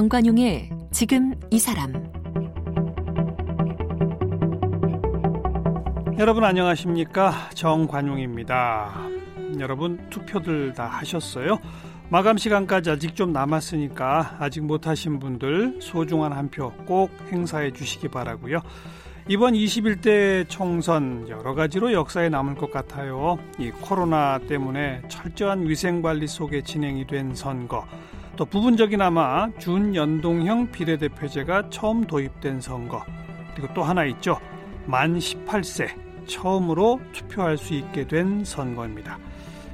정관용의 지금 이 사람 여러분 안녕하십니까 정관용입니다. 여러분 투표들 다 하셨어요? 마감 시간까지 아직 좀 남았으니까 아직 못하신 분들 소중한 한 표 꼭 행사해 주시기 바라고요. 이번 21대 총선 여러 가지로 역사에 남을 것 같아요. 이 코로나 때문에 철저한 위생 관리 속에 진행이 된 선거, 또 부분적이나마 준연동형 비례대표제가 처음 도입된 선거, 그리고 또 하나 있죠. 만 18세 처음으로 투표할 수 있게 된 선거입니다.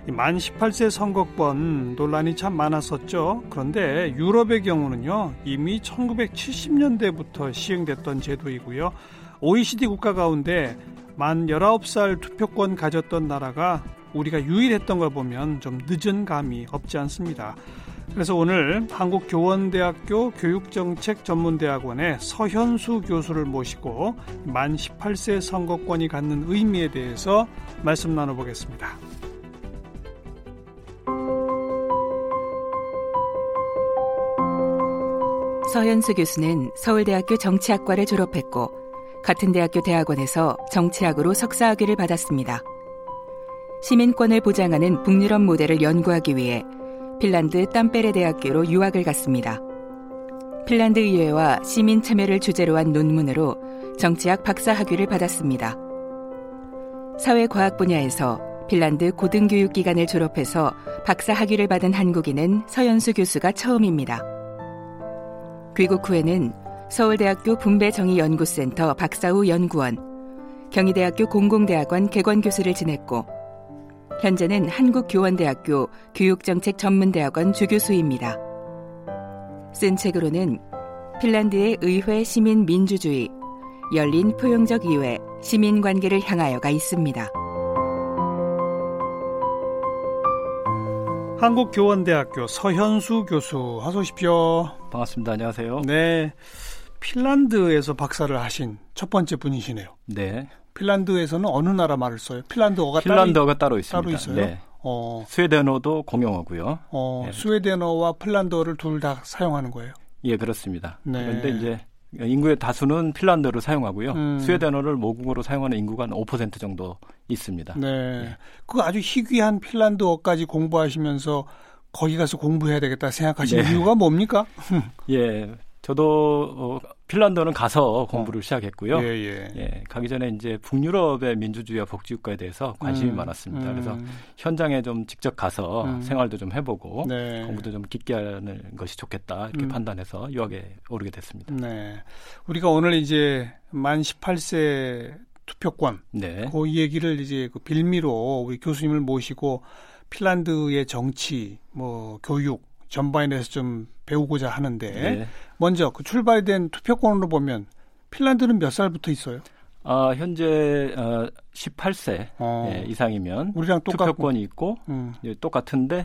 만 18세 선거권 논란이 참 많았었죠. 그런데 유럽의 경우는요, 이미 1970년대부터 시행됐던 제도이고요. OECD 국가 가운데 만 19살 투표권 가졌던 나라가 우리가 유일했던 걸 보면 좀 늦은 감이 없지 않습니다. 그래서 오늘 한국교원대학교 교육정책전문대학원의 서현수 교수를 모시고 만 18세 선거권이 갖는 의미에 대해서 말씀 나눠보겠습니다. 서현수 교수는 서울대학교 정치학과를 졸업했고 같은 대학교 대학원에서 정치학으로 석사학위를 받았습니다. 시민권을 보장하는 북유럽 모델을 연구하기 위해 핀란드 땀베레 대학교로 유학을 갔습니다. 핀란드 의회와 시민 참여를 주제로 한 논문으로 정치학 박사 학위를 받았습니다. 사회과학 분야에서 핀란드 고등교육기관을 졸업해서 박사 학위를 받은 한국인은 서현수 교수가 처음입니다. 귀국 후에는 서울대학교 분배정의연구센터 박사후 연구원, 경희대학교 공공대학원 개관교수를 지냈고 현재는 한국교원대학교 교육정책전문대학원 주교수입니다. 쓴 책으로는 핀란드의 의회 시민 민주주의, 열린 포용적 의회, 시민관계를 향하여가 있습니다. 한국교원대학교 서현수 교수 어서 오십시오. 반갑습니다. 안녕하세요. 네. 핀란드에서 박사를 하신 첫 번째 분이시네요. 네. 핀란드에서는 어느 나라 말을 써요? 핀란드어가 핀란드어가 따로, 따로 있습니다. 따로 있어요. 네. 어, 스웨덴어도 공용어고요. 어, 네. 스웨덴어와 핀란드어를 둘 다 사용하는 거예요? 예, 그렇습니다. 네. 그런데 이제 인구의 다수는 핀란드어를 사용하고요. 음. 스웨덴어를 모국어로 사용하는 인구가 한 5% 정도 있습니다. 네. 네. 그 아주 희귀한 핀란드어까지 공부하시면서 거기 가서 공부해야 되겠다 생각하시는 네. 이유가 뭡니까? 예. 저도 어, 핀란드는 가서 공부를 어. 시작했고요. 예, 예. 예, 가기 전에 이제 북유럽의 민주주의와 복지국가에 대해서 관심이 음, 많았습니다. 음. 그래서 현장에 좀 직접 가서 음. 생활도 좀 해보고 네. 공부도 좀 깊게 하는 것이 좋겠다 이렇게 음. 판단해서 유학에 오르게 됐습니다. 네, 우리가 오늘 이제 만 18세 투표권 네. 그 얘기를 이제 그 빌미로 우리 교수님을 모시고 핀란드의 정치, 뭐 교육 전반에 대해서 좀 배우고자 하는데 네. 먼저 그 출발된 투표권으로 보면 핀란드는 몇 살부터 있어요? 아, 현재 어, 18세 어. 예, 이상이면 우리랑 똑같고. 투표권이 있고 음. 예, 똑같은데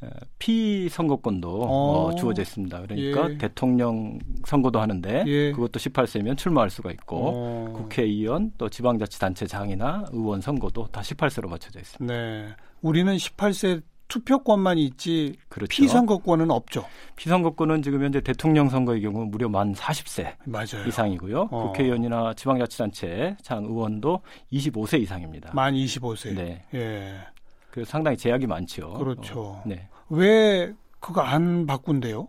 어, 피선거권도 어. 어, 주어져 있습니다. 그러니까 예. 대통령 선거도 하는데 예. 그것도 18세면 출마할 수가 있고 어. 국회의원 또 지방자치단체장이나 의원 선거도 다 18세로 맞춰져 있습니다. 네. 우리는 18세 투표권만 있지 그렇죠. 피선거권은 없죠. 피선거권은 지금 현재 대통령 선거의 경우 무려 만 40세 맞아요. 이상이고요. 어. 국회의원이나 지방자치단체 장 의원도 25세 이상입니다. 만 25세. 네. 예. 그 상당히 제약이 많죠. 그렇죠. 어, 네. 왜 그거 안 바꾼대요?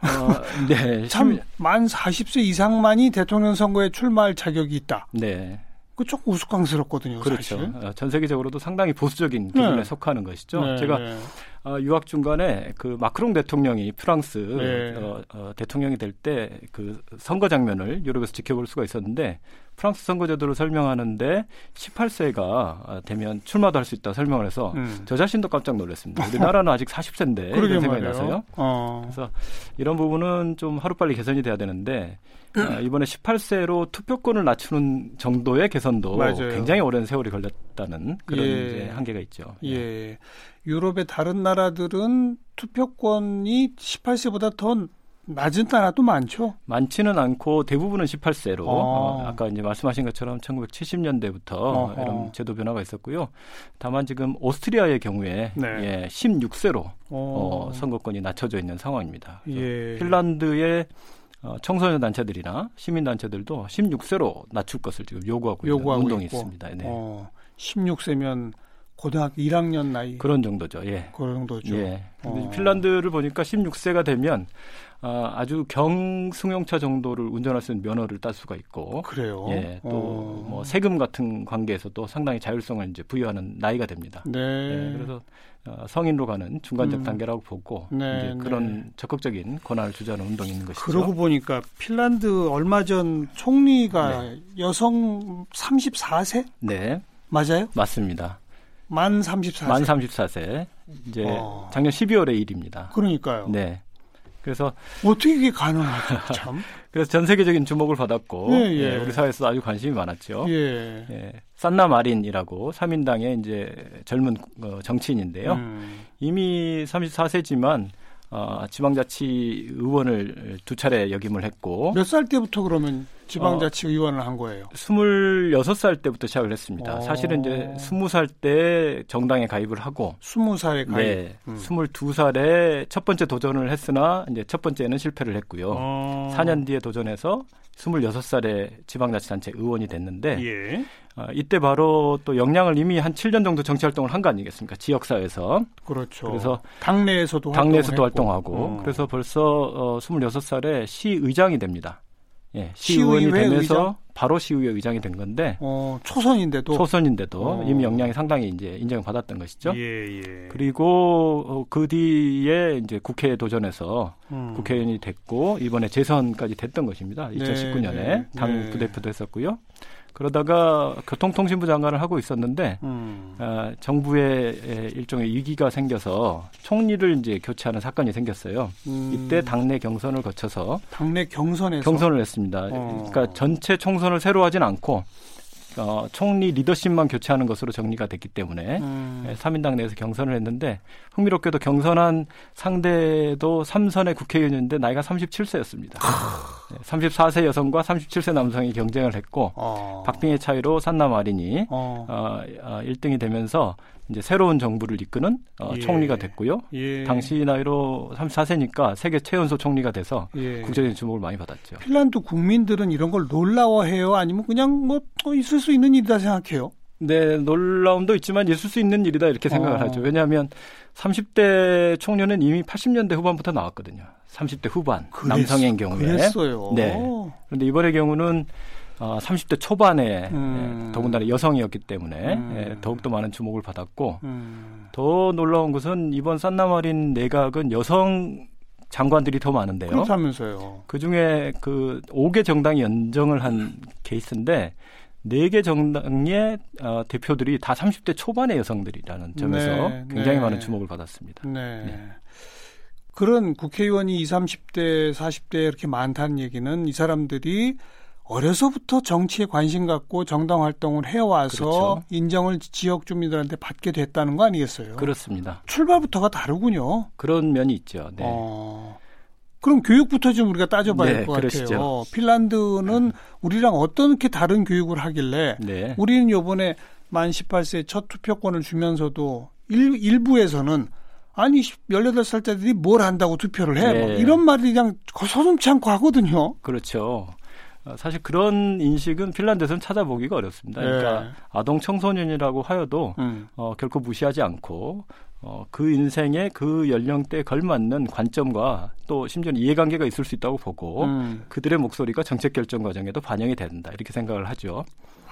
어, 네. 참 만 40세 이상만이 대통령 선거에 출마할 자격이 있다. 네. 그좀 우스꽝스럽거든요. 그렇죠. 사실. 어, 전 세계적으로도 상당히 보수적인 기준에 네. 속하는 것이죠. 네, 제가 네. 어, 유학 중간에 그 마크롱 대통령이 프랑스 네. 어, 어, 대통령이 될 때 그 선거 장면을 유럽에서 지켜볼 수가 있었는데 프랑스 선거제도를 설명하는데 18세가 되면 출마도 할 수 있다 설명을 해서 음. 저 자신도 깜짝 놀랐습니다. 우리나라는 아직 40세인데 이런 생각이 나서요. 어. 그래서 이런 부분은 좀 하루빨리 개선이 돼야 되는데 아, 이번에 18세로 투표권을 낮추는 정도의 개선도 맞아요. 굉장히 오랜 세월이 걸렸다는 그런 예. 이제 한계가 있죠. 예. 예. 유럽의 다른 나라들은 투표권이 18세보다 더 낮은 나라도 많죠. 많지는 않고 대부분은 18세로 어. 어, 아까 이제 말씀하신 것처럼 1970년대부터 어허. 이런 제도 변화가 있었고요. 다만 지금 오스트리아의 경우에 네. 예, 16세로 어. 어, 선거권이 낮춰져 있는 상황입니다. 예. 핀란드의 어, 청소년 단체들이나 시민 단체들도 16세로 낮출 것을 지금 요구하고, 요구하고 있는 운동이 있고. 있습니다. 네. 어, 16세면 고등학교 1학년 나이 그런 정도죠. 예. 그런 정도죠. 예. 어. 핀란드를 보니까 16세가 되면 아, 아주 경승용차 정도를 운전할 수 있는 면허를 딸 수가 있고 그래요. 예, 또뭐 어. 세금 같은 관계에서도 상당히 자율성을 이제 부여하는 나이가 됩니다. 네. 예, 그래서 어, 성인으로 가는 중간적 음. 단계라고 보고 네, 이제 네. 그런 네. 적극적인 권한을 주자는 운동이 있는 것이죠. 그러고 보니까 핀란드 얼마 전 총리가 네. 여성 34세? 네. 맞아요? 맞습니다. 만 34세. 만 34세. 이제 어. 작년 12월의 일입니다. 그러니까요. 네. 그래서 어떻게 이게 가능하죠? 참. 그래서 전 세계적인 주목을 받았고 예, 예. 예, 우리 사회에서 아주 관심이 많았죠. 예. 예. 산나 마린이라고 3인당의 이제 젊은 어, 정치인인데요. 음. 이미 34세지만 어, 지방자치 의원을 두 차례 역임을 했고 몇 살 때부터 그러면 지방자치 어, 의원을 한 거예요? 26살 때부터 시작을 했습니다. 오. 어. 사실은 이제 20살 때 정당에 가입을 하고 20살에 가입. 네. 음. 22살에 첫 번째 도전을 했으나 이제 첫 번째는 실패를 했고요. 어. 4년 뒤에 도전해서 26살에 지방자치단체 의원이 됐는데 예. 어, 이때 바로 또 역량을 이미 한 7년 정도 정치 활동을 한 거 아니겠습니까? 지역사회에서. 그렇죠. 그래서 당내에서도 당내에서도 활동하고 어. 그래서 벌써 어, 26살에 시의장이 됩니다. 예, 시의원이 되면서 의장? 바로 시의회 의장이 된 건데 어, 초선인데도 초선인데도 어. 이미 역량이 상당히 이제 인정을 받았던 것이죠. 예, 예. 그리고 어, 그 뒤에 이제 국회에 도전해서 음. 국회의원이 됐고 이번에 재선까지 됐던 것입니다. 2019년에 네, 당 네. 부대표도 했었고요. 그러다가 교통통신부 장관을 하고 있었는데 음. 어, 정부의 일종의 위기가 생겨서 총리를 이제 교체하는 사건이 생겼어요. 음. 이때 당내 경선을 거쳐서 당내 경선에서 경선을 했습니다. 어. 그러니까 전체 총선을 새로 하진 않고 어, 총리 리더십만 교체하는 것으로 정리가 됐기 때문에 음. 3인당 예, 내에서 경선을 했는데 흥미롭게도 경선한 상대도 3선의 국회의원인데 나이가 37세였습니다. 34세 여성과 37세 남성이 경쟁을 했고 어. 박빙의 차이로 산나 마린이 어. 어, 1등이 어, 되면서 이제 새로운 정부를 이끄는 어, 예. 총리가 됐고요. 예. 당시 나이로 34세니까 세계 최연소 총리가 돼서 예. 국제적인 주목을 많이 받았죠. 핀란드 국민들은 이런 걸 놀라워해요? 아니면 그냥 뭐 있을 수 있는 일이다 생각해요? 네, 놀라움도 있지만 있을 수 있는 일이다 이렇게 생각을 어. 하죠. 왜냐하면 30대 총련은 이미 80년대 후반부터 나왔거든요. 30대 후반 그랬, 남성의 경우에. 그랬어요. 네. 그런데 이번의 경우는 어, 30대 초반에 음. 예, 더군다나 여성이었기 때문에 음. 예, 더욱더 많은 주목을 받았고 음. 더 놀라운 것은 이번 산나마린 내각은 여성 장관들이 더 많은데요. 그렇다면서요. 그 중에 그 5개 정당이 연정을 한 케이스인데 4개 정당의 어, 대표들이 다 30대 초반의 여성들이라는 점에서 네, 굉장히 네. 많은 주목을 받았습니다. 네. 네. 그런 국회의원이 20, 30대, 40대 이렇게 많다는 얘기는 이 사람들이 어려서부터 정치에 관심 갖고 정당 활동을 해와서 그렇죠. 인정을 지역 주민들한테 받게 됐다는 거 아니겠어요? 그렇습니다. 출발부터가 다르군요. 그런 면이 있죠. 네. 어, 그럼 교육부터 좀 우리가 따져봐야 네, 할것 같아요. 핀란드는 우리랑 어떻게 다른 교육을 하길래 네. 우리는 요번에 만 18세 첫 투표권을 주면서도 일, 일부에서는 아니 18살짜리들이 뭘 한다고 투표를 해? 뭐 네. 뭐 이런 말이 그냥 서슴치 않고 하거든요. 그렇죠. 어, 사실 그런 인식은 핀란드에서는 찾아보기가 어렵습니다. 그러니까 네. 아동 청소년이라고 하여도 음. 어, 결코 무시하지 않고 어, 그 인생의 그 연령대에 걸맞는 관점과 또 심지어는 이해관계가 있을 수 있다고 보고 음. 그들의 목소리가 정책 결정 과정에도 반영이 된다 이렇게 생각을 하죠.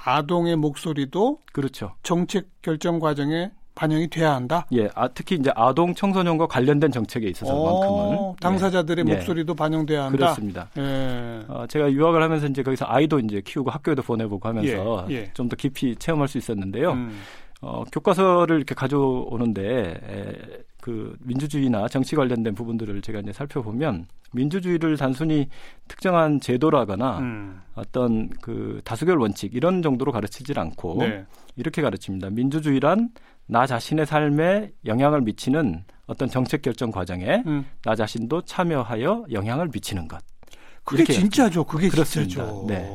아동의 목소리도 그렇죠. 정책 결정 과정에 반영이 돼야 한다. 예, 아, 특히 이제 아동 청소년과 관련된 정책에 있어서만큼은 어, 당사자들의 예. 목소리도 반영돼야 한다. 그렇습니다. 예. 어, 제가 유학을 하면서 이제 거기서 아이도 이제 키우고 학교에도 보내보고 하면서 예. 예. 좀더 깊이 체험할 수 있었는데요. 음. 어, 교과서를 이렇게 가져오는데 에, 그 민주주의나 정치 관련된 부분들을 제가 이제 살펴보면 민주주의를 단순히 특정한 제도라거나 음. 어떤 그 다수결 원칙 이런 정도로 가르치질 않고 네. 이렇게 가르칩니다. 민주주의란 나 자신의 삶에 영향을 미치는 어떤 정책 결정 과정에 음. 나 자신도 참여하여 영향을 미치는 것. 그게 진짜죠. 그게 그렇습니다. 진짜죠. 네.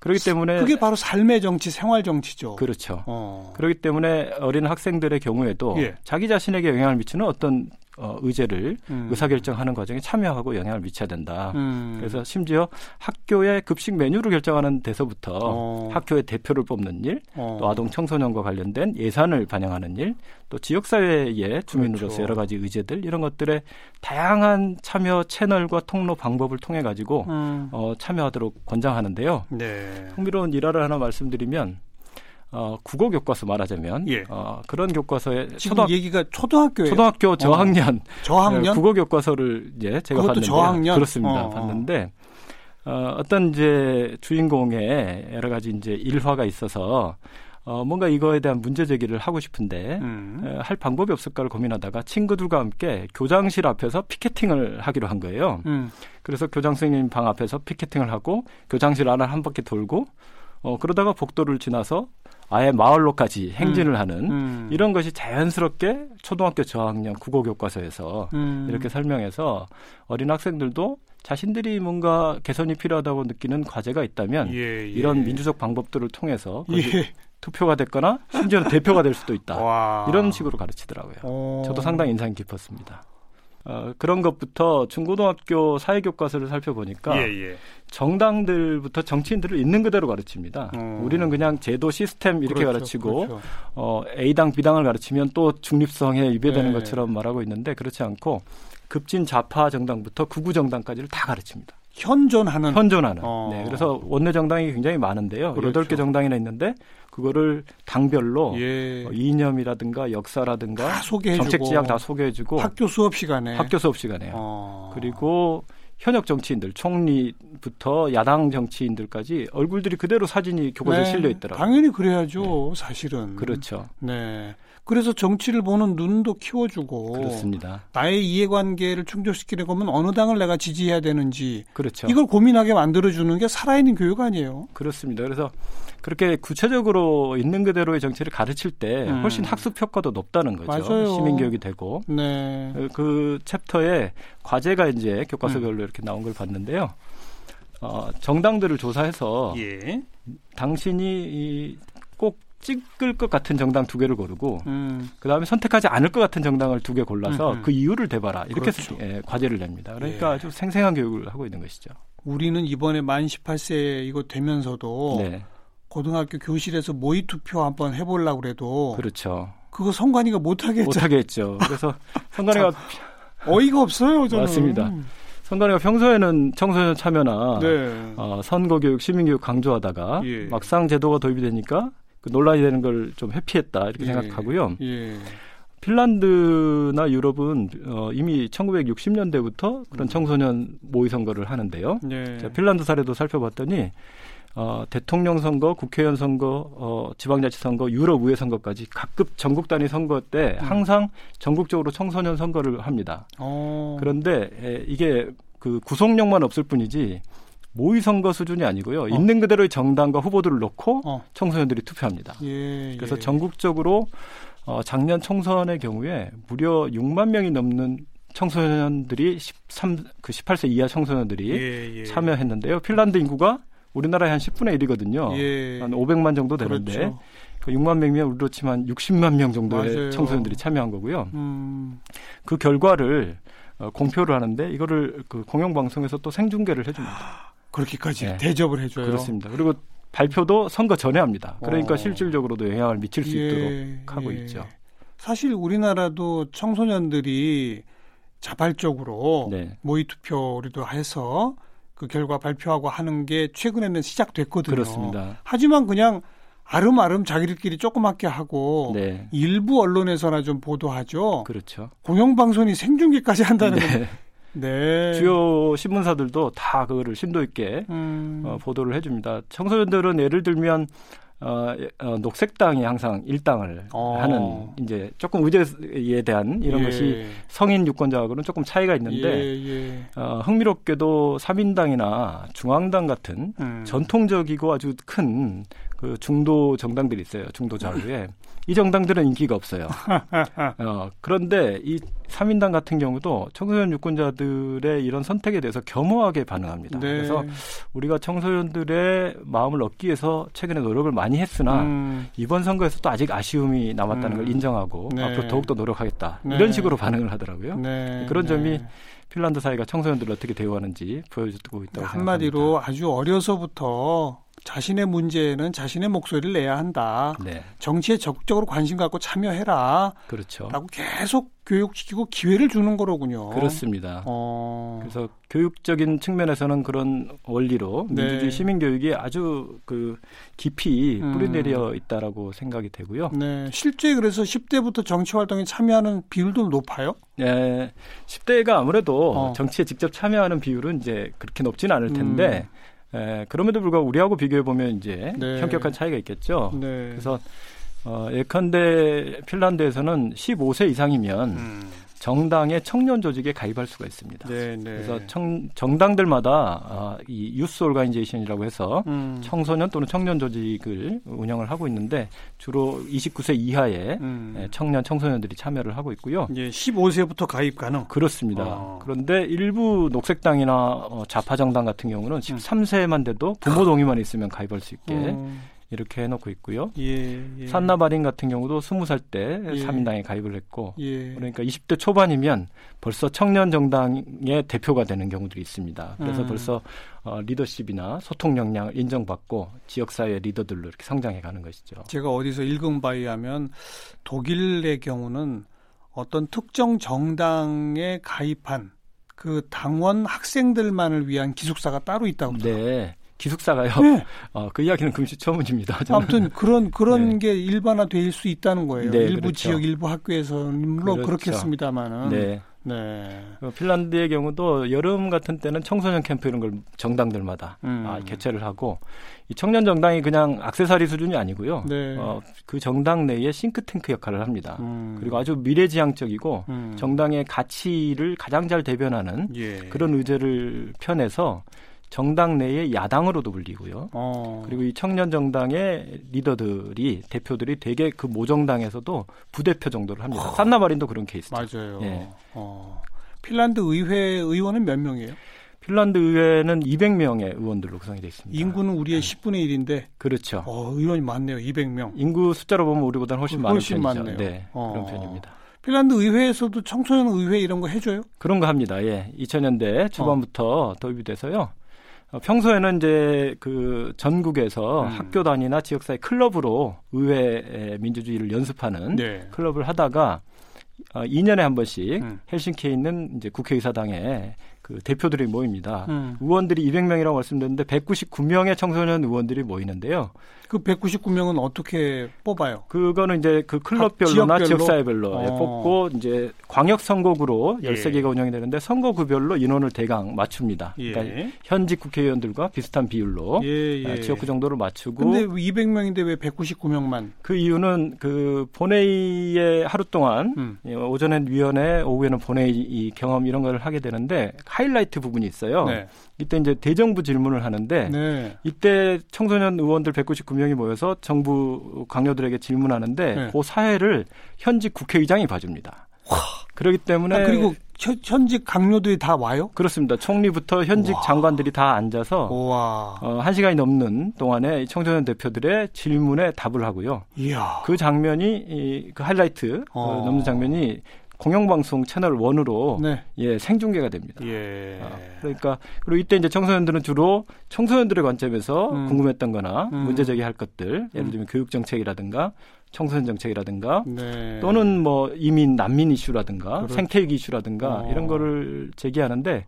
그렇기 때문에 그게 바로 삶의 정치, 생활 정치죠. 그렇죠. 어. 그렇기 때문에 어린 학생들의 경우에도 예. 자기 자신에게 영향을 미치는 어떤 어, 의제를 음. 의사결정하는 과정에 참여하고 영향을 미쳐야 된다. 음. 그래서 심지어 학교의 급식 메뉴를 결정하는 데서부터 어. 학교의 대표를 뽑는 일, 어. 또 아동 청소년과 관련된 예산을 반영하는 일, 또 지역사회의 주민으로서 그렇죠. 여러 가지 의제들 이런 것들의 다양한 참여 채널과 통로 방법을 통해 가지고 음. 어, 참여하도록 권장하는데요. 네. 흥미로운 일화를 하나 말씀드리면 어, 국어 교과서 말하자면 예. 어, 그런 교과서에 초등 얘기가 초등학교에 초등학교 저학년 어. 저학년 네, 국어 교과서를 이제 제가 봤는데 저학년? 그렇습니다. 어, 어. 봤는데 어, 어떤 이제 주인공의 여러 가지 이제 일화가 있어서 어, 뭔가 이거에 대한 문제 제기를 하고 싶은데 음. 에, 할 방법이 없을까를 고민하다가 친구들과 함께 교장실 앞에서 피켓팅을 하기로 한 거예요. 음. 그래서 교장 선생님 방 앞에서 피켓팅을 하고 교장실 안을 한 바퀴 돌고 어, 그러다가 복도를 지나서 아예 마을로까지 행진을 음. 하는 음. 이런 것이 자연스럽게 초등학교 저학년 국어 교과서에서 음. 이렇게 설명해서 어린 학생들도 자신들이 뭔가 개선이 필요하다고 느끼는 과제가 있다면 예, 예. 이런 민주적 방법들을 통해서 예. 투표가 됐거나 심지어는 대표가 될 수도 있다. 와. 이런 식으로 가르치더라고요. 오. 저도 상당히 인상 깊었습니다. 어, 그런 것부터 중고등학교 사회교과서를 살펴보니까 예, 예. 정당들부터 정치인들을 있는 그대로 가르칩니다. 음. 우리는 그냥 제도 시스템 이렇게 그렇죠, 가르치고 그렇죠. 어, A당 B당을 가르치면 또 중립성에 위배되는 네. 것처럼 말하고 있는데 그렇지 않고 급진 좌파 정당부터 구구 정당까지를 다 가르칩니다. 현존하는 현존하는. 어. 네. 그래서 원내 정당이 굉장히 많은데요. 그렇죠. 8개 정당이나 있는데 그거를 당별로 예. 어, 이념이라든가 역사라든가 정책 지향 다 소개해주고 학교 수업 시간에 학교 수업 시간에요. 어. 그리고 현역 정치인들 총리부터 야당 정치인들까지 얼굴들이 그대로 사진이 교과서에 네. 실려 있더라고요. 당연히 그래야죠. 네. 사실은 그렇죠. 네. 그래서 정치를 보는 눈도 키워주고 그렇습니다. 나의 이해관계를 충족시키는 거면 어느 당을 내가 지지해야 되는지 그렇죠. 이걸 고민하게 만들어주는 게 살아있는 교육 아니에요. 그렇습니다. 그래서 그렇게 구체적으로 있는 그대로의 정치를 가르칠 때 음. 훨씬 학습 효과도 높다는 거죠. 맞아요. 시민 교육이 되고 네. 그 챕터에 과제가 이제 교과서별로 음. 이렇게 나온 걸 봤는데요. 어, 정당들을 조사해서 예. 당신이 꼭 찍을 것 같은 정당 두 개를 고르고 음. 그다음에 선택하지 않을 것 같은 정당을 두 개 골라서 음 그 이유를 대봐라 이렇게 그렇죠. 예, 과제를 냅니다. 그러니까 예. 아주 생생한 교육을 하고 있는 것이죠. 우리는 이번에 만 18세 이거 되면서도 네. 고등학교 교실에서 모의 투표 한번 해보려고 그래도 그렇죠. 그거 성관이가 못하게. 못하게 했죠. 그래서 성관이가 어이가 없어요. 저는. 맞습니다. 선관위가 평소에는 청소년 참여나 네. 어, 선거교육, 시민교육 강조하다가 예. 막상 제도가 도입이 되니까 그 논란이 되는 걸 좀 회피했다 이렇게 예. 생각하고요. 예. 핀란드나 유럽은 어, 이미 1960년대부터 그런 음. 청소년 모의 선거를 하는데요. 네. 자, 핀란드 사례도 살펴봤더니 어, 대통령 선거, 국회의원 선거, 어, 지방자치 선거, 유럽 의회 선거까지 각급 전국 단위 선거 때 음. 항상 전국적으로 청소년 선거를 합니다. 오. 어. 그런데 에, 이게 그 구속력만 없을 뿐이지 모의 선거 수준이 아니고요. 어. 있는 그대로의 정당과 후보들을 놓고 어. 청소년들이 투표합니다. 예, 그래서 예. 전국적으로 어, 작년 총선의 경우에 무려 6만 명이 넘는 청소년들이 13, 그 18세 이하 청소년들이 예, 예. 참여했는데요. 핀란드 인구가 우리나라의 한 10분의 1이거든요. 예. 한 500만 정도 되는데 그렇죠. 그 6만 명이면 우리로 치면 60만 명 정도의 맞아요. 청소년들이 참여한 거고요. 음. 그 결과를 어, 공표를 하는데 이거를 그 공영방송에서 또 생중계를 해줍니다. 그렇게까지 네. 대접을 해줘요. 그렇습니다. 그리고 발표도 선거 전에 합니다. 그러니까 어. 실질적으로도 영향을 미칠 수 예, 있도록 하고 예. 있죠. 사실 우리나라도 청소년들이 자발적으로 네. 모의 투표를 해서 그 결과 발표하고 하는 게 최근에는 시작됐거든요. 그렇습니다. 하지만 그냥 아름아름 자기들끼리 조그맣게 하고 네. 일부 언론에서나 좀 보도하죠. 그렇죠. 공영방송이 생중계까지 한다는 네. 네. 주요 신문사들도 다 그거를 심도 있게 음. 어, 보도를 해줍니다. 청소년들은 예를 들면 어, 어, 녹색당이 항상 일당을 어. 하는 이제 조금 의제에 대한 이런 예. 것이 성인 유권자하고는 조금 차이가 있는데 예, 예. 어, 흥미롭게도 삼인당이나 중앙당 같은 음. 전통적이고 아주 큰 그 중도 정당들이 있어요. 중도 좌우에. 이 정당들은 인기가 없어요. 어, 그런데 이 3인당 같은 경우도 청소년 유권자들의 이런 선택에 대해서 겸허하게 반응합니다. 네. 그래서 우리가 청소년들의 마음을 얻기 위해서 최근에 노력을 많이 했으나 음. 이번 선거에서도 아직 아쉬움이 남았다는 음. 걸 인정하고 네. 앞으로 더욱더 노력하겠다. 네. 이런 식으로 반응을 하더라고요. 네. 그런 점이 네. 핀란드 사회가 청소년들을 어떻게 대우하는지 보여주고 있다고 한마디로 생각합니다. 아주 어려서부터 자신의 문제는 자신의 목소리를 내야 한다. 네. 정치에 적극적으로 관심 갖고 참여해라. 그렇죠. 라고 계속 교육시키고 기회를 주는 거로군요. 그렇습니다. 어... 그래서 교육적인 측면에서는 그런 원리로 네. 민주주의 시민 교육이 아주 그 깊이 음. 뿌리내려 있다라고 생각이 되고요. 네. 실제 그래서 10대부터 정치 활동에 참여하는 비율도 높아요? 네. 10대가 아무래도 어. 정치에 직접 참여하는 비율은 이제 그렇게 높지는 않을 텐데 음. 에, 그럼에도 불구하고 우리하고 비교해 보면 이제 네. 현격한 차이가 있겠죠. 네. 그래서 어, 예컨대 핀란드에서는 15세 이상이면 음. 정당의 청년 조직에 가입할 수가 있습니다. 네, 네. 그래서 청, 정당들마다 아, 이 유스 오르가니제이션이라고 해서 음. 청소년 또는 청년 조직을 운영을 하고 있는데 주로 29세 이하의 음. 예, 청년 청소년들이 참여를 하고 있고요. 예, 15세부터 가입 가능. 그렇습니다. 아. 그런데 일부 녹색당이나 어, 좌파 정당 같은 경우는 13세만 돼도 부모 동의만 있으면 가입할 수 있게 음. 이렇게 해놓고 있고요. 예, 예. 산나바린 같은 경우도 20살 때 예. 3인당에 가입을 했고 예. 그러니까 20대 초반이면 벌써 청년 정당의 대표가 되는 경우들이 있습니다. 그래서 음. 벌써 어, 리더십이나 소통 역량을 인정받고 지역사회 리더들로 이렇게 성장해 가는 것이죠. 제가 어디서 읽은 바에 하면 독일의 경우는 어떤 특정 정당에 가입한 그 당원 학생들만을 위한 기숙사가 따로 있다고 네. 기숙사가요. 네. 어, 그 이야기는 금시초문입니다. 저는. 아무튼 그런 그런 네. 게 일반화될 수 있다는 거예요. 네, 일부 그렇죠. 지역 일부 학교에서는 물론 그렇죠. 그렇겠습니다만은. 네. 네. 그 핀란드의 경우도 여름 같은 때는 청소년 캠프 이런 걸 정당들마다 음. 아, 개최를 하고 이 청년 정당이 그냥 악세사리 수준이 아니고요. 네. 어, 그 정당 내에 싱크탱크 역할을 합니다. 음. 그리고 아주 미래지향적이고 음. 정당의 가치를 가장 잘 대변하는 예. 그런 의제를 펴내서 정당 내의 야당으로도 불리고요. 어. 그리고 이 청년 정당의 리더들이 대표들이 대개 그 모정당에서도 부대표 정도를 합니다. 어. 산나바린도 그런 케이스죠. 맞아요. 예. 어. 핀란드 의회 의원은 몇 명이에요? 핀란드 의회는 200명의 의원들로 구성이 되어 있습니다. 인구는 우리의 네. 10분의 1인데. 그렇죠. 어, 의원이 많네요. 200명. 인구 숫자로 보면 우리보다는 훨씬, 훨씬 많은 편이죠. 많네요. 네, 어. 그런 편입니다. 핀란드 의회에서도 청소년 의회 이런 거 해줘요? 그런 거 합니다. 예, 2000년대 초반부터 어. 도입이 돼서요. 어, 평소에는 이제 그 전국에서 음. 학교 단위나 지역사회 클럽으로 의회 민주주의를 연습하는 네. 클럽을 하다가 어, 2년에 한 번씩 음. 헬싱키에 있는 이제 국회의사당에 그 대표들이 모입니다. 음. 의원들이 200명이라고 말씀드렸는데 199명의 청소년 의원들이 모이는데요. 그 199명은 어떻게 뽑아요? 그거는 이제 그 클럽별로나 지역사회별로 어. 뽑고 이제 광역 선거구로 13개가 예. 운영이 되는데 선거구별로 인원을 대강 맞춥니다. 예. 그러니까 현직 국회의원들과 비슷한 비율로 예, 예. 아, 지역구 정도를 맞추고 근데 200명인데 왜 199명만? 그 이유는 그 본회의에 하루 동안 음. 예, 오전엔 위원회, 오후에는 본회의 경험 이런 걸 하게 되는데 하이라이트 부분이 있어요. 네. 이때 이제 대정부 질문을 하는데 네. 이때 청소년 의원들 199명 이 모여서 정부 강요들에게 질문하는데 네. 그 사회를 현직 국회의장이 봐줍니다. 와. 그렇기 때문에 아, 그리고 현직 강요들이 다 와요? 그렇습니다. 총리부터 현직 우와. 장관들이 다 앉아서 어, 한 시간이 넘는 동안에 청소년 대표들의 질문에 답을 하고요. 이야. 그 장면이 이, 그 하이라이트 어. 넘는 장면이 공영방송 채널 원으로 네. 예 생중계가 됩니다. 예. 아, 그러니까 그리고 이때 이제 청소년들은 주로 청소년들의 관점에서 음. 궁금했던거나 음. 문제 제기할 것들 예를 음. 들면 교육 정책이라든가 청소년 정책이라든가 네. 또는 뭐 이민 난민 이슈라든가 그렇죠. 생태육 이슈라든가 어. 이런 거를 제기하는데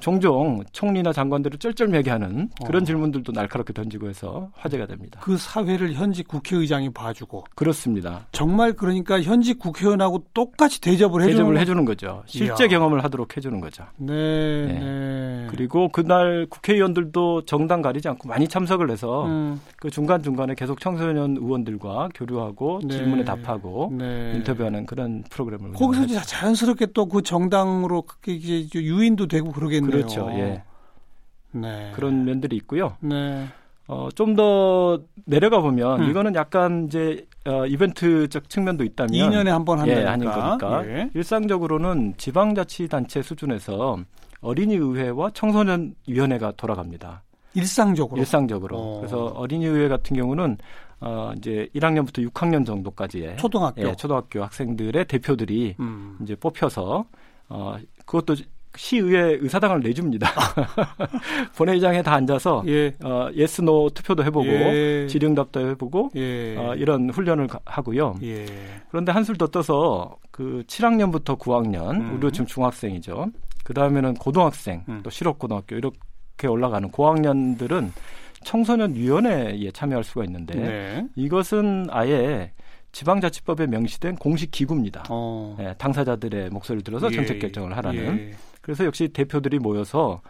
종종 총리나 장관들을 쩔쩔매게 하는 그런 어. 질문들도 날카롭게 던지고 해서 화제가 됩니다. 그 사회를 현직 국회의장이 봐주고 그렇습니다. 정말 그러니까 현직 국회의원하고 똑같이 대접을 해주는 대접을 해주는 거죠. 실제 이야. 경험을 하도록 해주는 거죠. 네, 네. 네. 그리고 그날 국회의원들도 정당 가리지 않고 많이 참석을 해서 음. 그 중간 중간에 계속 청소년 의원들과 교류하고 네. 질문에 답하고 네. 인터뷰하는 그런 프로그램을 거기서 자연스럽게 또 그 정당으로 이제 유인도 되고 그러게. 모르겠네요. 그렇죠. 예. 네. 그런 면들이 있고요. 네. 어, 좀 더 내려가 보면 음. 이거는 약간 이제 어, 이벤트적 측면도 있다면 2년에 한번 한다니까. 예, 하는 거니까. 예. 일상적으로는 지방자치단체 수준에서 어린이의회와 청소년위원회가 돌아갑니다. 일상적으로. 일상적으로. 어. 그래서 어린이의회 같은 경우는 어 이제 1학년부터 6학년 정도까지의 초등학교 예, 초등학교 학생들의 대표들이 음. 이제 뽑혀서 어 그것도 시의회 의사당을 내줍니다. 본회의장에 다 앉아서 예. 어, yes no 투표도 해보고 예. 질의응답도 해보고 예. 어, 이런 훈련을 가, 하고요. 예. 그런데 한술 더 떠서 그 7학년부터 9학년 음. 우리 지금 중학생이죠. 그 다음에는 고등학생 음. 또 실업고등학교 이렇게 올라가는 고학년들은 청소년 위원회에 참여할 수가 있는데 네. 이것은 아예 지방자치법에 명시된 공식 기구입니다. 어. 예, 당사자들의 목소리를 들어서 예. 정책 결정을 하라는. 예. 그래서 역시 대표들이 모여서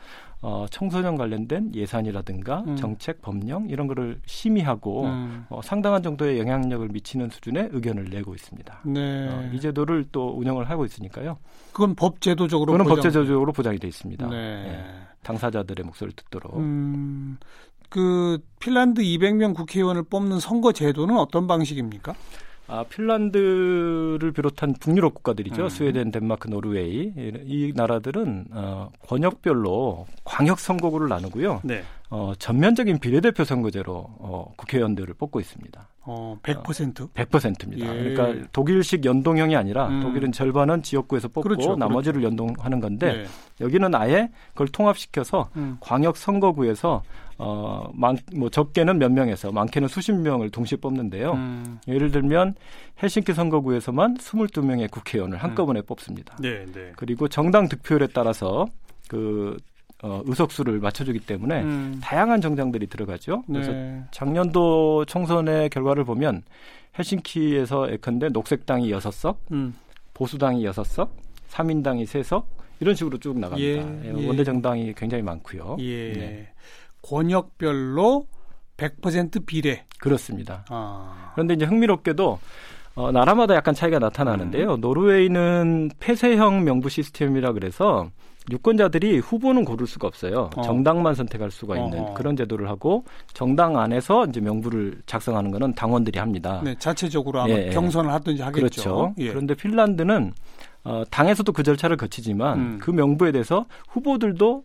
어, 청소년 관련된 예산이라든가 음. 정책, 법령 이런 거를 심의하고 음. 어, 상당한 정도의 영향력을 미치는 수준의 의견을 내고 있습니다. 네. 어, 이 제도를 또 운영을 하고 있으니까요. 그건 법제도적으로 그건 보장... 법제도적으로 보장이 돼 있습니다. 네. 네. 당사자들의 목소리를 듣도록. 음, 그 핀란드 200명 국회의원을 뽑는 선거 제도는 어떤 방식입니까? 아, 핀란드를 비롯한 북유럽 국가들이죠. 음. 스웨덴, 덴마크, 노르웨이 이 나라들은 어, 권역별로 광역 선거구를 나누고요. 네. 어, 전면적인 비례대표 선거제로 어, 국회의원들을 뽑고 있습니다. 어, 100%? 어, 100%입니다. 예. 그러니까 독일식 연동형이 아니라 음. 독일은 절반은 지역구에서 뽑고 그렇죠, 나머지를 그렇죠. 연동하는 건데 네. 여기는 아예 그걸 통합시켜서 음. 광역 선거구에서 어, 많, 뭐 적게는 몇 명에서 많게는 수십 명을 동시에 뽑는데요. 음. 예를 들면 헬싱키 선거구에서만 22명의 국회의원을 한꺼번에 음. 뽑습니다. 네, 네. 그리고 정당 득표율에 따라서 그 어, 의석수를 맞춰주기 때문에 음. 다양한 정당들이 들어가죠. 그래서 네. 작년도 총선의 결과를 보면 헬싱키에서 예컨대 녹색당이 6석, 음. 보수당이 6석, 3인당이 3석 이런 식으로 쭉 나갑니다. 예, 예. 원내 정당이 굉장히 많고요. 예. 네. 권역별로 100% 비례. 그렇습니다. 아. 그런데 이제 흥미롭게도 어, 나라마다 약간 차이가 나타나는데요. 음. 노르웨이는 폐쇄형 명부 시스템이라 그래서 유권자들이 후보는 고를 수가 없어요. 어. 정당만 선택할 수가 있는 어 그런 제도를 하고 정당 안에서 이제 명부를 작성하는 거는 당원들이 합니다. 네, 자체적으로 아마 예, 예. 경선을 하든지 하겠죠. 그렇죠. 예. 그런데 핀란드는 어, 당에서도 그 절차를 거치지만 음. 그 명부에 대해서 후보들도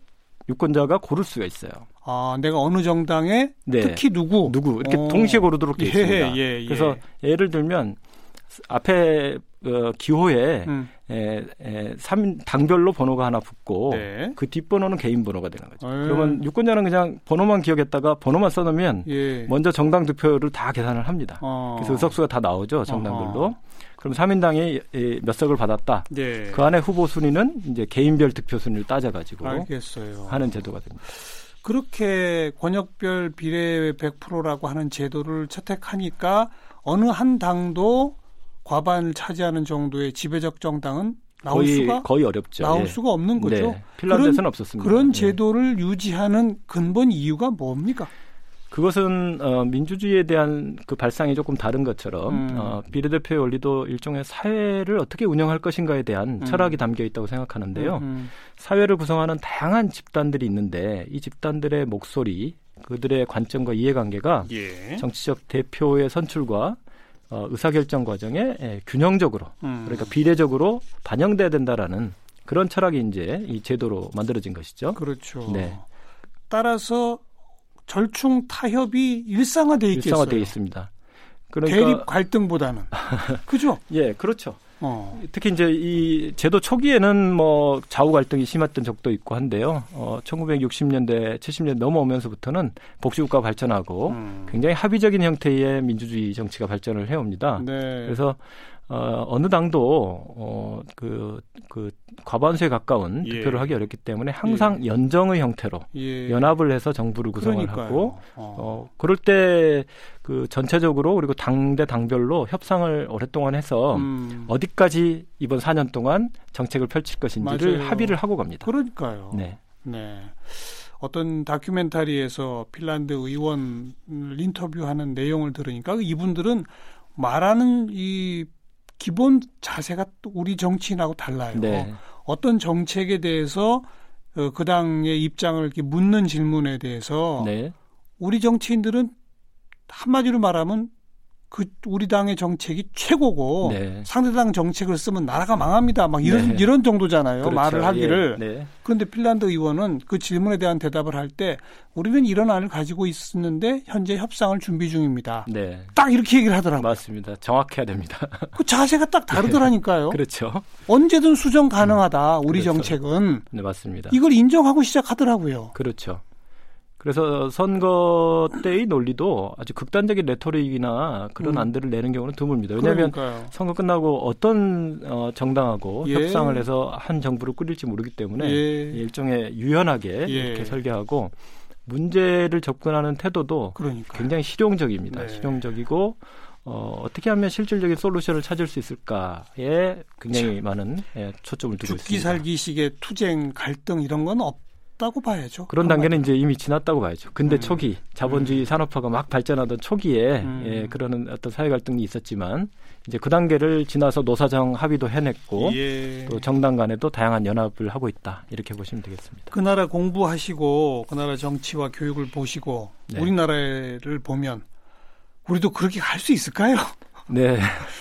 유권자가 고를 수가 있어요. 아, 내가 어느 정당에 네. 특히 누구 누구 이렇게 어. 동시에 고르도록 되어 예, 있습니다. 예, 예, 그래서 예를 들면 앞에 어, 기호에 음. 에, 에, 3 당별로 번호가 하나 붙고 네. 그 뒷번호는 개인 번호가 되는 거죠. 에이. 네. 그러면 유권자는 그냥 번호만 기억했다가 번호만 써놓으면 예. 먼저 정당 득표를 다 계산을 합니다. 어. 그래서 의석수가 다 나오죠 정당별로. 어허. 그럼 3인당이 몇 석을 받았다. 네. 그 안에 후보 순위는 이제 개인별 득표 순위를 따져가지고 알겠어요. 하는 제도가 됩니다. 그렇게 권역별 비례 100%라고 하는 제도를 채택하니까 어느 한 당도 과반을 차지하는 정도의 지배적 정당은 나올 거의, 수가 거의 어렵죠. 나올 예. 수가 없는 거죠. 네. 핀란드에서는 그런, 없었습니다. 그런 예. 제도를 예. 유지하는 근본 이유가 뭡니까? 그것은 어, 민주주의에 대한 그 발상이 조금 다른 것처럼 음. 어, 비례대표의 원리도 일종의 사회를 어떻게 운영할 것인가에 대한 음. 철학이 담겨 있다고 생각하는데요. 음, 음. 사회를 구성하는 다양한 집단들이 있는데 이 집단들의 목소리, 그들의 관점과 이해관계가 예. 정치적 대표의 선출과 어, 의사결정 과정에 예, 균형적으로 음. 그러니까 비례적으로 반영돼야 된다라는 그런 철학이 이제 이 제도로 만들어진 것이죠. 그렇죠. 네. 따라서 절충 타협이 일상화돼 있겠어요. 일상화돼 있습니다. 그러니까 대립 갈등보다는 그죠? 예, 그렇죠. 어. 특히 이제 이 제도 초기에는 뭐 좌우 갈등이 심했던 적도 있고 한데요. 어, 1960년대, 70년대 넘어오면서부터는 복지국가 발전하고 음. 굉장히 합의적인 형태의 민주주의 정치가 발전을 해옵니다. 네. 그래서 어, 어느 당도 어, 그, 그 과반수에 가까운 예. 투표를 하기 어렵기 때문에 항상 예. 연정의 형태로 예. 연합을 해서 정부를 구성을 그러니까요. 하고 어. 어. 그럴 때 그 전체적으로 그리고 당대 당별로 협상을 오랫동안 해서 음. 어디까지 이번 4년 동안 정책을 펼칠 것인지를 맞아요. 합의를 하고 갑니다. 그러니까요. 네. 네. 어떤 다큐멘터리에서 핀란드 의원 인터뷰하는 내용을 들으니까 이분들은 말하는 이 기본 자세가 또 우리 정치인하고 달라요. 네. 어떤 정책에 대해서 어, 그 당의 입장을 이렇게 묻는 질문에 대해서 네. 우리 정치인들은 한마디로 말하면 그 우리 당의 정책이 최고고 네. 상대당 정책을 쓰면 나라가 망합니다. 막 이런 네. 이런 정도잖아요. 그렇죠. 말을 하기를. 예. 네. 그런데 핀란드 의원은 그 질문에 대한 대답을 할 때 우리는 이런 안을 가지고 있었는데 현재 협상을 준비 중입니다. 네. 딱 이렇게 얘기를 하더라고요. 맞습니다. 정확해야 됩니다. 그 자세가 딱 다르더라니까요. 그렇죠. 언제든 수정 가능하다. 우리 그렇죠. 정책은. 네, 맞습니다. 이걸 인정하고 시작하더라고요. 그렇죠. 그래서 선거 때의 논리도 아주 극단적인 레토릭이나 그런 음. 안들을 내는 경우는 드뭅니다. 왜냐하면 그러니까요. 선거 끝나고 어떤 어, 정당하고 예. 협상을 해서 한 정부를 꾸릴지 모르기 때문에 예. 일종의 유연하게 예. 이렇게 설계하고 문제를 접근하는 태도도 그러니까요. 굉장히 실용적입니다. 네. 실용적이고 어, 어떻게 하면 실질적인 솔루션을 찾을 수 있을까에 굉장히 참. 많은 예, 초점을 두고 있습니다. 죽기 살기식의 투쟁, 갈등 이런 건 없. 지났다고 봐야죠. 그런 단계는 이제 이미 지났다고 봐야죠. 근데 음. 초기 자본주의 음. 산업화가 막 발전하던 초기에 음. 예, 그런 어떤 사회 갈등이 있었지만 이제 그 단계를 지나서 노사정 합의도 해냈고 예. 또 정당 간에도 다양한 연합을 하고 있다 이렇게 보시면 되겠습니다. 그 나라 공부하시고 그 나라 정치와 교육을 보시고 네. 우리나라를 보면 우리도 그렇게 할 수 있을까요? 네.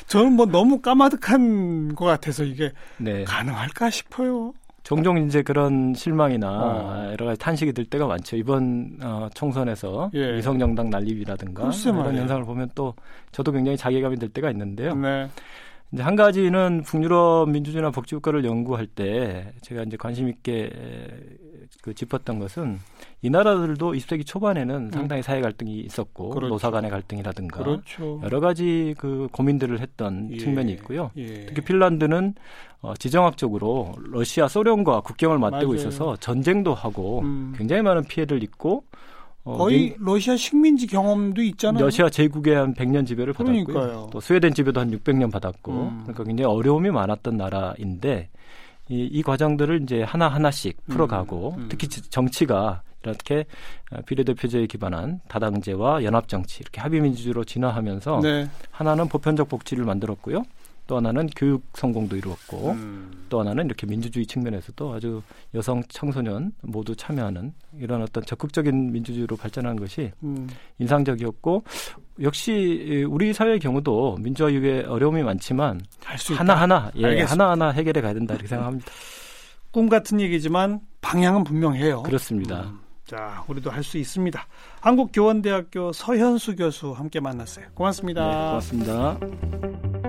저는 뭐 너무 까마득한 것 같아서 이게 네. 가능할까 싶어요. 종종 이제 그런 실망이나 어. 여러 가지 탄식이 들 때가 많죠. 이번 어, 총선에서 예. 위성정당 난립이라든가 이런 현상을 보면 또 저도 굉장히 자괴감이 들 때가 있는데요. 네. 이제 한 가지는 북유럽 민주주의나 복지국가를 연구할 때 제가 이제 관심 있게 그 짚었던 것은 이 나라들도 20세기 초반에는 음. 상당히 사회 갈등이 있었고 그렇죠. 노사 간의 갈등이라든가 그렇죠. 여러 가지 그 고민들을 했던 예. 측면이 있고요. 예. 특히 핀란드는 어, 지정학적으로 러시아 소련과 국경을 맞대고 맞아요. 있어서 전쟁도 하고 음. 굉장히 많은 피해를 입고 어, 거의 민, 러시아 식민지 경험도 있잖아요. 러시아 제국의 한 100년 지배를 받았고요. 그러니까요. 또 스웨덴 지배도 한 600년 받았고 음. 그러니까 굉장히 어려움이 많았던 나라인데 이, 이 과정들을 이제 하나 하나씩 음. 풀어가고 음. 특히 정치가 이렇게 비례대표제에 기반한 다당제와 연합정치 이렇게 합의민주주의로 진화하면서 네. 하나는 보편적 복지를 만들었고요. 또 하나는 교육 성공도 이루었고 음. 또 하나는 이렇게 민주주의 측면에서도 아주 여성 청소년 모두 참여하는 이런 어떤 적극적인 민주주의로 발전한 것이 음. 인상적이었고 역시 우리 사회의 경우도 민주화 이후에 어려움이 많지만 하나하나 예, 하나하나 해결해 가야 된다 이렇게 생각합니다. 꿈 같은 얘기지만 방향은 분명해요. 그렇습니다. 음. 자, 우리도 할 수 있습니다. 한국교원대학교 서현수 교수 함께 만났어요. 고맙습니다. 네, 고맙습니다.